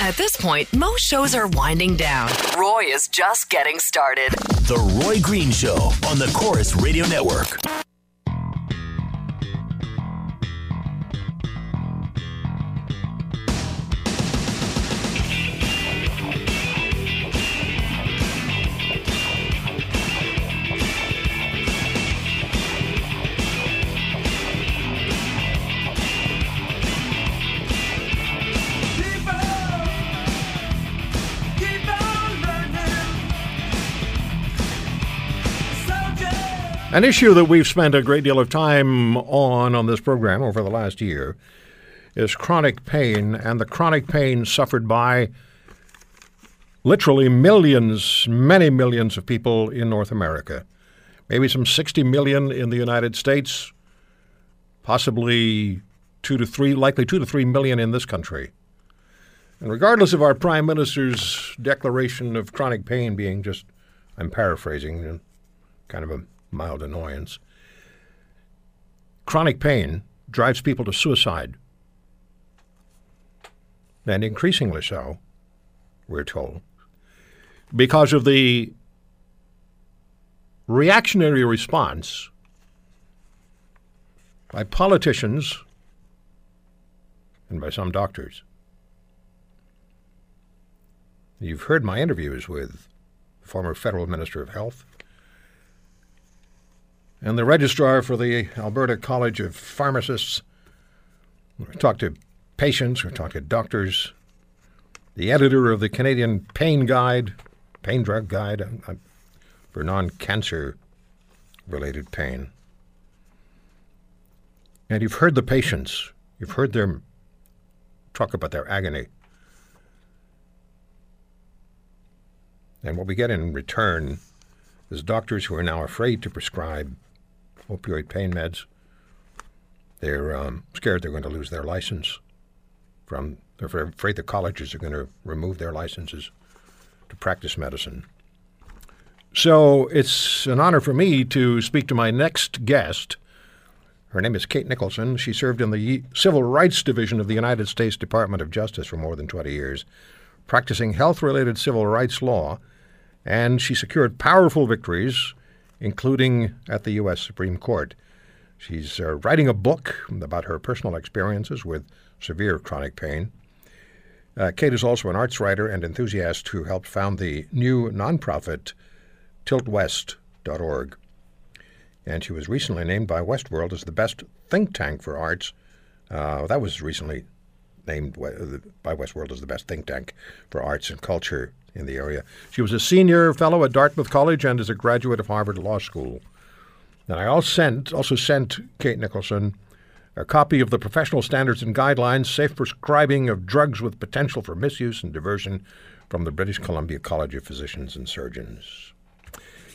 At this point, most shows are winding down. Roy is just getting started. The Roy Green Show on the Corus Radio Network. An issue that we've spent a great deal of time on on this program over the last year is chronic pain and the chronic pain suffered by literally millions, many millions of people in North America. Maybe some 60 million in the United States, possibly 2 to 3, likely 2 to 3 million in this country. And regardless of our Prime Minister's declaration of chronic pain being just, I'm paraphrasing, kind of a mild annoyance. Chronic pain drives people to suicide, and increasingly so, we're told, because of the reactionary response by politicians and by some doctors. You've heard my interviews with former federal minister of health, and the registrar for the Alberta College of Pharmacists. We talk to patients, we talk to doctors, the editor of the Canadian Pain Guide, Pain Drug Guide uh, for non cancer related pain. And you've heard the patients, you've heard them talk about their agony. And what we get in return is doctors who are now afraid to prescribe opioid pain meds. They're um, scared they're going to lose their license. From they're afraid the colleges are going to remove their licenses to practice medicine. So it's an honor for me to speak to my next guest. Her name is Kate Nicholson. She served in the Civil Rights Division of the United States Department of Justice for more than 20 years, practicing health related civil rights law, and she secured powerful victories including at the U.S. Supreme Court. She's uh, writing a book about her personal experiences with severe chronic pain. Uh, Kate is also an arts writer and enthusiast who helped found the new nonprofit tiltwest.org. And she was recently named by Westworld as the best think tank for arts. Uh, that was recently named by Westworld as the best think tank for arts and culture in the area. She was a senior fellow at Dartmouth College and is a graduate of Harvard Law School. And I also sent, also sent Kate Nicholson a copy of the Professional Standards and Guidelines Safe Prescribing of Drugs with Potential for Misuse and Diversion from the British Columbia College of Physicians and Surgeons.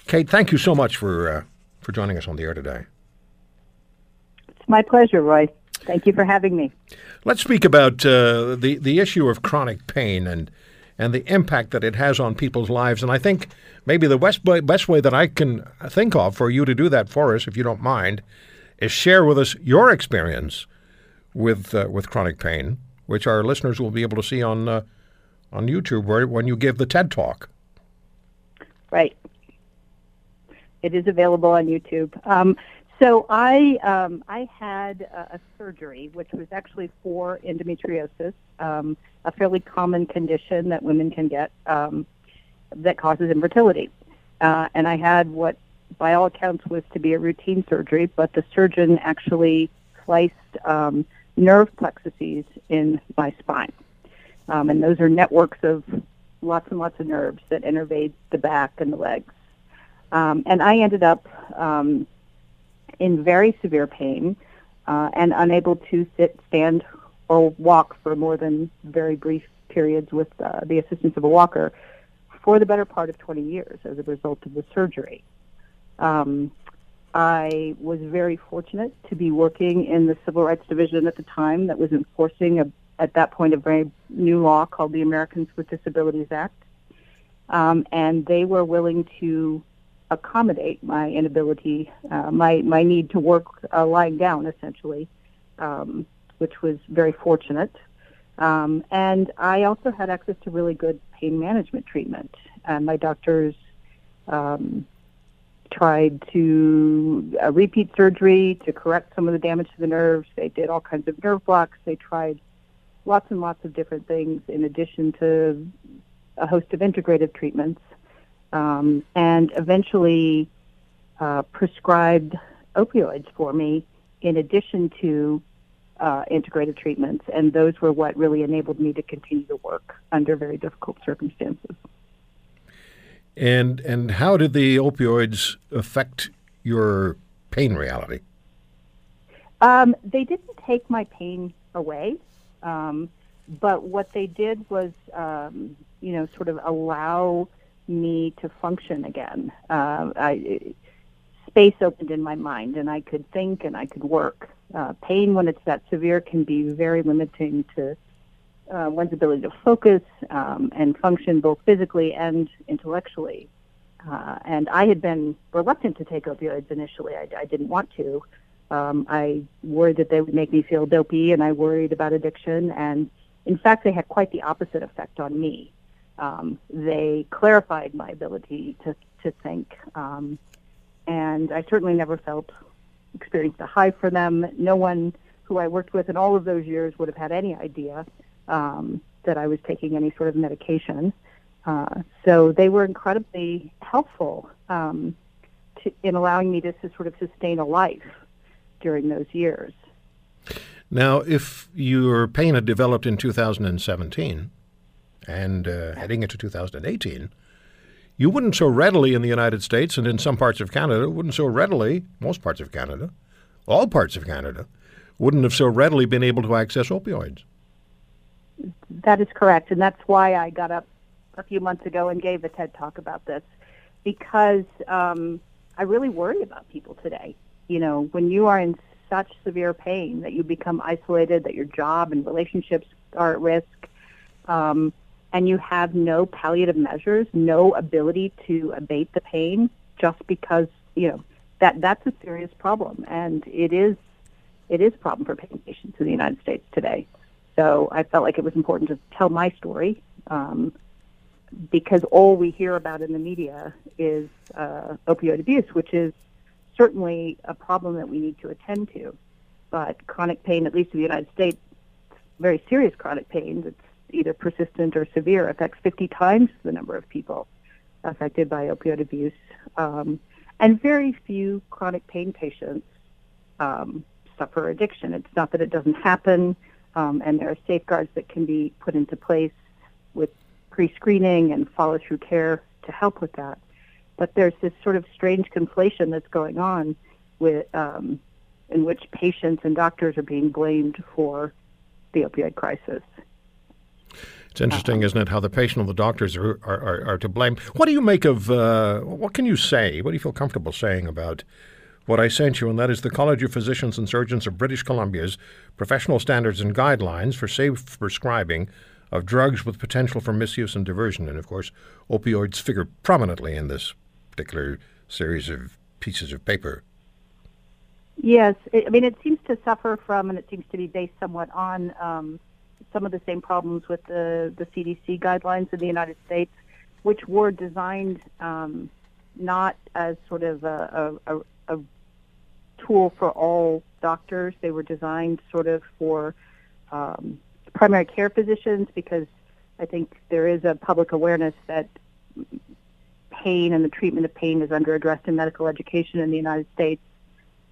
Kate, thank you so much for, uh, for joining us on the air today. It's my pleasure, Roy. Thank you for having me. Let's speak about uh, the, the issue of chronic pain and and the impact that it has on people's lives. And I think maybe the best way, best way that I can think of for you to do that for us, if you don't mind, is share with us your experience with uh, with chronic pain, which our listeners will be able to see on uh, on YouTube where, when you give the TED talk. Right. It is available on YouTube. Um, so I um, I had a, a, surgery, which was actually for endometriosis, um, a fairly common condition that women can get um, that causes infertility. Uh, and I had what, by all accounts, was to be a routine surgery, but the surgeon actually sliced um, nerve plexuses in my spine, um, and those are networks of lots and lots of nerves that innervate the back and the legs. Um, and I ended up um, in very severe pain uh, and unable to sit, stand, or walk for more than very brief periods with uh, the assistance of a walker for the better part of 20 years as a result of the surgery. Um, I was very fortunate to be working in the Civil Rights Division at the time that was enforcing a, at that point a very new law called the Americans with Disabilities Act. Um, and they were willing to accommodate my inability, uh, my, my need to work uh, lying down essentially, um, which was very fortunate. Um, and I also had access to really good pain management treatment. And my doctors um, tried to uh, repeat surgery to correct some of the damage to the nerves. They did all kinds of nerve blocks. They tried lots and lots of different things in addition to a host of integrative treatments. Um, and eventually uh, prescribed opioids for me in addition to uh, integrative treatments. And those were what really enabled me to continue to work under very difficult circumstances. And and how did the opioids affect your pain reality? Um, they didn't take my pain away, um, but what they did was, um, you know, sort of allow me to function again. Uh, I, space opened in my mind, and I could think and I could work. Uh, pain, when it's that severe, can be very limiting to uh, one's ability to focus um, and function both physically and intellectually. Uh, and I had been reluctant to take opioids initially. I, I didn't want to. Um, I worried that they would make me feel dopey, and I worried about addiction. And in fact, they had quite the opposite effect on me. Um, they clarified my ability to to think, um, and I certainly never felt experienced a high for them. No one who I worked with in all of those years would have had any idea um, that I was taking any sort of medication. Uh, so they were incredibly helpful um, to, in allowing me to, to sort of sustain a life during those years. Now, if your pain had developed in 2017 and uh, heading into 2018, you wouldn't so readily in the United States and in some parts of Canada, wouldn't so readily, most parts of Canada, all parts of Canada, wouldn't have so readily been able to access opioids. That is correct, and that's why I got up a few months ago and gave a TED talk about this, because um, I really worry about people today. You know, when you are in such severe pain that you become isolated, that your job and relationships are at risk, um, and you have no palliative measures, no ability to abate the pain, just because you know that that's a serious problem, and it is it is a problem for pain patients in the United States today. So I felt like it was important to tell my story um, because all we hear about in the media is uh, opioid abuse, which is certainly a problem that we need to attend to. But chronic pain, at least in the United States, very serious chronic pain that's either persistent or severe, affects 50 times the number of people affected by opioid abuse. Um, and very few chronic pain patients um, suffer addiction. It's not that it doesn't happen um, and there are safeguards that can be put into place with pre-screening and follow-through care to help with that. But there's this sort of strange conflation that's going on with um, in which patients and doctors are being blamed for the opioid crisis. It's interesting, isn't it, how the patient and the doctors are, are, are, are to blame. What do you make of, uh, what can you say, what do you feel comfortable saying about what I sent you, and that is the College of Physicians and Surgeons of British Columbia's professional standards and guidelines for safe prescribing of drugs with potential for misuse and diversion. And of course, opioids figure prominently in this particular series of pieces of paper. Yes, I mean, it seems to suffer from, and it seems to be based somewhat on um, some of the same problems with the, the CDC guidelines in the United States, which were designed um, not as sort of a, a, a, tool for all doctors. They were designed sort of for um, primary care physicians because I think there is a public awareness that pain and the treatment of pain is under addressed in medical education in the United States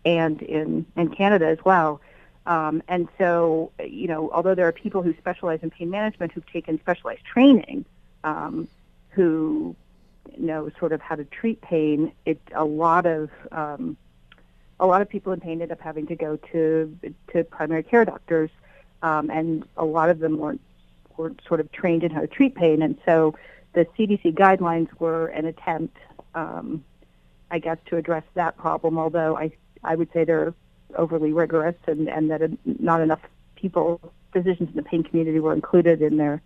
and in, in Canada as well. Um, and so, you know, although there are people who specialize in pain management who've taken specialized training, um, who know sort of how to treat pain, it a lot of um, a lot of people in pain end up having to go to to primary care doctors, um, and a lot of them weren't weren't sort of trained in how to treat pain, and so the CDC guidelines were an attempt, um, I guess, to address that problem. Although I I would say they're overly rigorous, and and that not enough people physicians in the pain community were included in their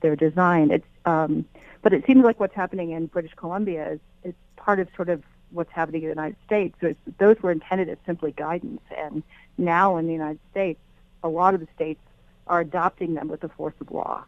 their design. It's um, but it seems like what's happening in British Columbia is, is part of sort of what's happening in the United States. So those were intended as simply guidance, and now in the United States, a lot of the states are adopting them with the force of law.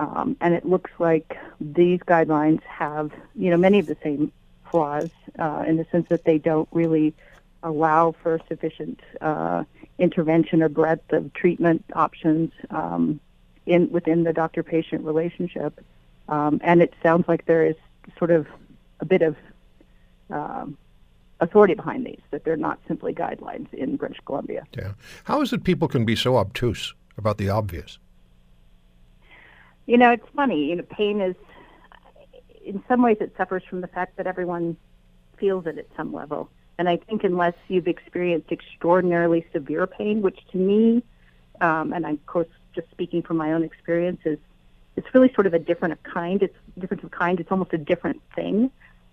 Um, and it looks like these guidelines have, you know, many of the same flaws uh, in the sense that they don't really allow for sufficient uh, intervention or breadth of treatment options um, in within the doctor-patient relationship. Um, and it sounds like there is sort of a bit of um, authority behind these, that they're not simply guidelines in British Columbia. Yeah. How is it people can be so obtuse about the obvious? You know, it's funny. You know, pain is, in some ways, it suffers from the fact that everyone feels it at some level. And I think unless you've experienced extraordinarily severe pain, which to me, um, and I'm of course just speaking from my own experience, is it's really sort of a different kind. It's different of kind. It's almost a different thing.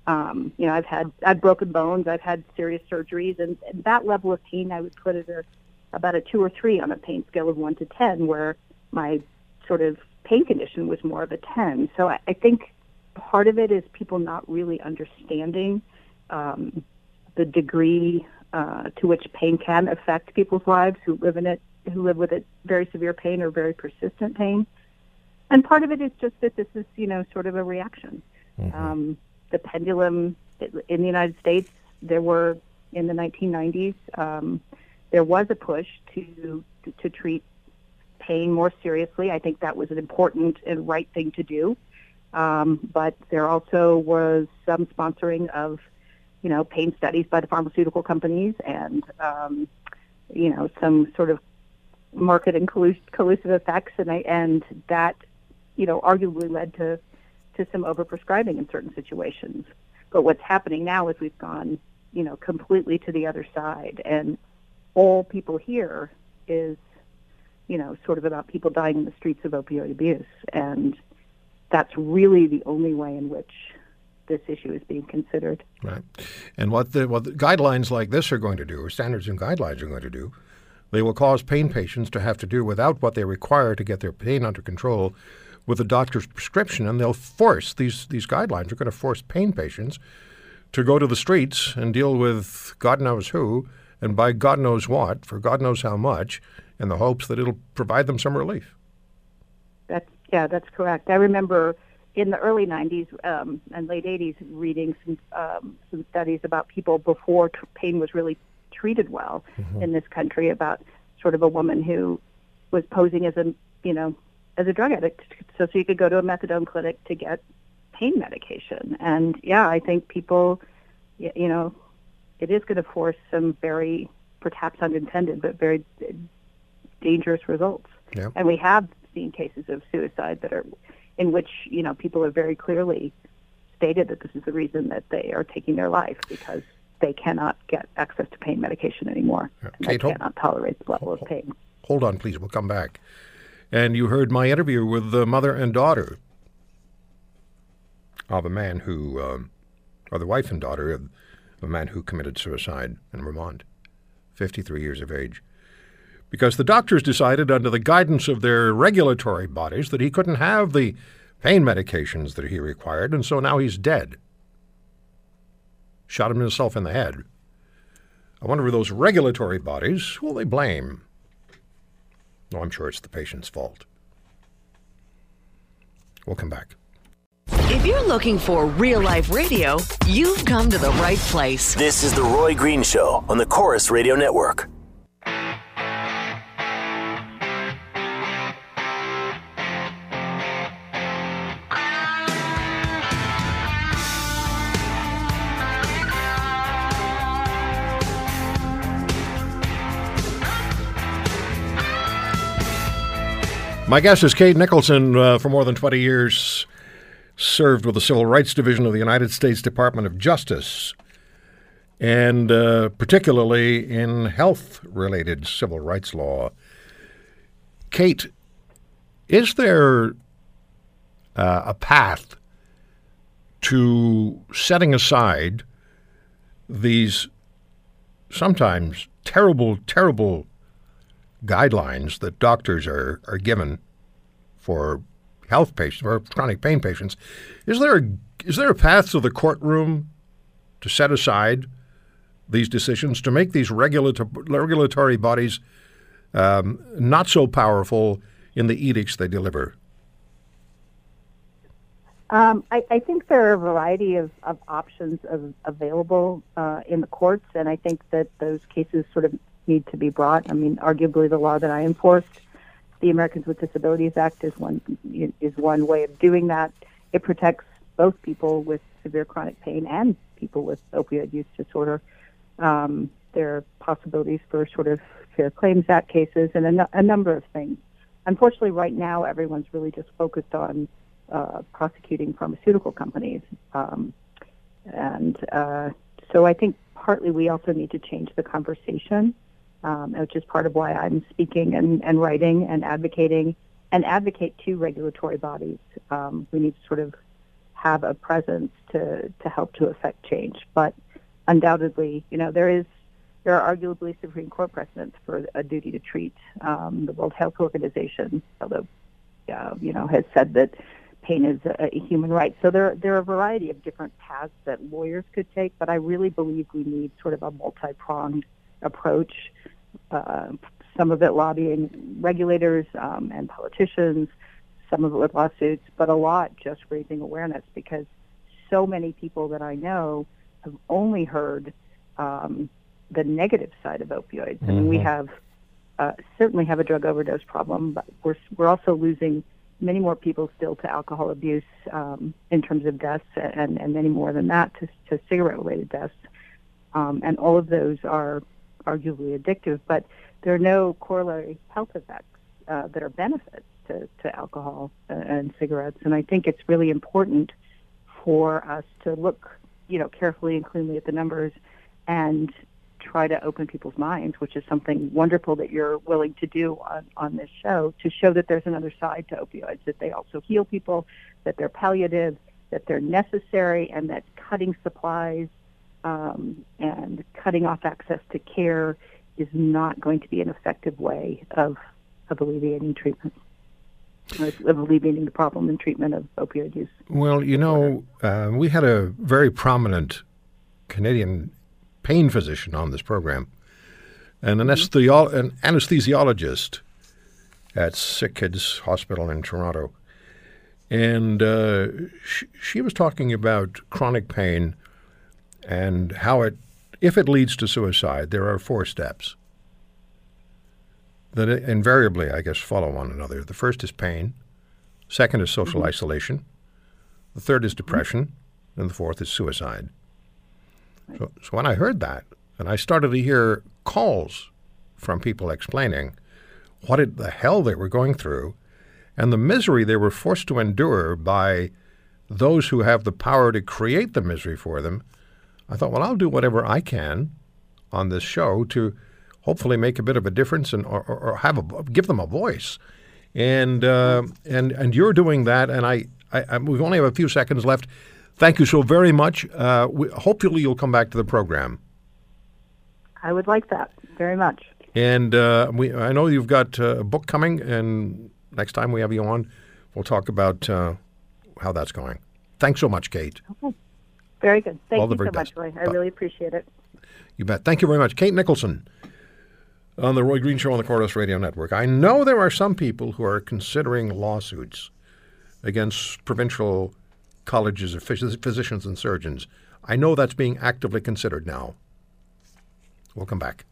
Um, you know, I've had I've broken bones. I've had serious surgeries, and, and that level of pain I would put it a, about a two or three on a pain scale of one to ten, where my sort of pain condition was more of a ten. So I, I think part of it is people not really understanding um, the degree uh, to which pain can affect people's lives who live in it, who live with it, very severe pain or very persistent pain. And part of it is just that this is, you know, sort of a reaction. Mm-hmm. Um, the pendulum in the United States, there were in the 1990s, um, there was a push to to treat pain more seriously. I think that was an important and right thing to do. Um, but there also was some sponsoring of you know, pain studies by the pharmaceutical companies and, um, you know, some sort of market and collusive effects, and I, and that, you know, arguably led to to some overprescribing in certain situations. But what's happening now is we've gone, you know, completely to the other side, and all people hear is, you know, sort of about people dying in the streets of opioid abuse, and that's really the only way in which this issue is being considered. Right. And what the, what the guidelines like this are going to do, or standards and guidelines are going to do, they will cause pain patients to have to do without what they require to get their pain under control with a doctor's prescription, and they'll force these these guidelines are going to force pain patients to go to the streets and deal with God knows who and buy God knows what for God knows how much, in the hopes that it'll provide them some relief. That's yeah, that's correct. I remember in the early 90s um, and late 80s reading some um, some studies about people before t- pain was really treated well mm-hmm. in this country about sort of a woman who was posing as a you know as a drug addict so she could go to a methadone clinic to get pain medication and yeah I think people you know it is going to force some very perhaps unintended but very dangerous results yeah. and we have seen cases of suicide that are in which you know people have very clearly stated that this is the reason that they are taking their life because they cannot get access to pain medication anymore. Yeah. Kate, they cannot tolerate the level hold, of pain. Hold on, please. We'll come back. And you heard my interview with the mother and daughter of a man who, um, or the wife and daughter of a man who committed suicide in Vermont, 53 years of age because the doctors decided, under the guidance of their regulatory bodies, that he couldn't have the pain medications that he required, and so now he's dead. Shot himself in the head. I wonder if those regulatory bodies, who will they blame? No, I'm sure it's the patient's fault. We'll come back. If you're looking for real life radio, you've come to the right place. This is The Roy Green Show on the Corus Radio Network. My guest is Kate Nicholson uh, for more than 20 years. served with the Civil Rights Division of the United States Department of Justice, and uh, particularly in health related civil rights law. Kate, is there uh, a path to setting aside these sometimes terrible, terrible guidelines that doctors are, are given for health patients or chronic pain patients. Is there a, is there a path to the courtroom to set aside these decisions to make these regulator, regulatory bodies um, not so powerful in the edicts they deliver? Um, I, I, think there are a variety of, of options of, available uh, in the courts, and I think that those cases sort of need to be brought. I mean, arguably, the law that I enforced, the Americans with Disabilities Act, is one is one way of doing that. It protects both people with severe chronic pain and people with opioid use disorder. Um, there are possibilities for sort of Fair Claims Act cases and a, a number of things. Unfortunately, right now, everyone's really just focused on uh, prosecuting pharmaceutical companies. Um, and uh, so I think partly we also need to change the conversation, um, which is part of why I'm speaking and, and writing and advocating and advocate to regulatory bodies. Um, we need to sort of have a presence to, to help to affect change. But undoubtedly, you know, there is there are arguably Supreme Court precedents for a duty to treat. Um, the World Health Organization, although uh, you know, has said that pain is a, a human right. So there, there are a variety of different paths that lawyers could take, but I really believe we need sort of a multi-pronged approach. Uh, some of it lobbying regulators um, and politicians, some of it with lawsuits, but a lot just raising awareness because so many people that I know have only heard um, the negative side of opioids. Mm-hmm. I mean, we mm-hmm. have uh, certainly have a drug overdose problem, but we're we're also losing many more people still to alcohol abuse um, in terms of deaths, and, and many more than that to, to cigarette-related deaths. Um, and all of those are arguably addictive, but there are no corollary health effects uh, that are benefits to, to alcohol and cigarettes. And I think it's really important for us to look, you know, carefully and cleanly at the numbers and try to open people's minds, which is something wonderful that you're willing to do on, on this show, to show that there's another side to opioids, that they also heal people, that they're palliative, that they're necessary, and that cutting supplies um, and cutting off access to care is not going to be an effective way of, of alleviating treatment. Of alleviating the problem in treatment of opioid use. Well, you know, uh, we had a very prominent Canadian pain physician on this program, and an, mm-hmm. an anesthesiologist at Sick Kids Hospital in Toronto. And uh, she, she was talking about chronic pain and how it, if it leads to suicide, there are four steps that invariably, I guess, follow one another. The first is pain, second is social mm-hmm. isolation, the third is depression, mm-hmm. and the fourth is suicide. So, so when I heard that, and I started to hear calls from people explaining what it, the hell they were going through and the misery they were forced to endure by those who have the power to create the misery for them, I thought, well, I'll do whatever I can on this show to hopefully make a bit of a difference and or, or have a, give them a voice. And uh, and and you're doing that, and I, I, I we only have a few seconds left. Thank you so very much. Uh, we, hopefully, you'll come back to the program. I would like that very much. And uh, we, I know you've got uh, a book coming, and next time we have you on, we'll talk about uh, how that's going. Thanks so much, Kate. Okay. Very good. Thank All you so much, Roy. I really appreciate it. You bet. Thank you very much. Kate Nicholson on the Roy Green Show on the Corus Radio Network. I know there are some people who are considering lawsuits against provincial colleges of physicians and surgeons. I know that's being actively considered now. We'll come back.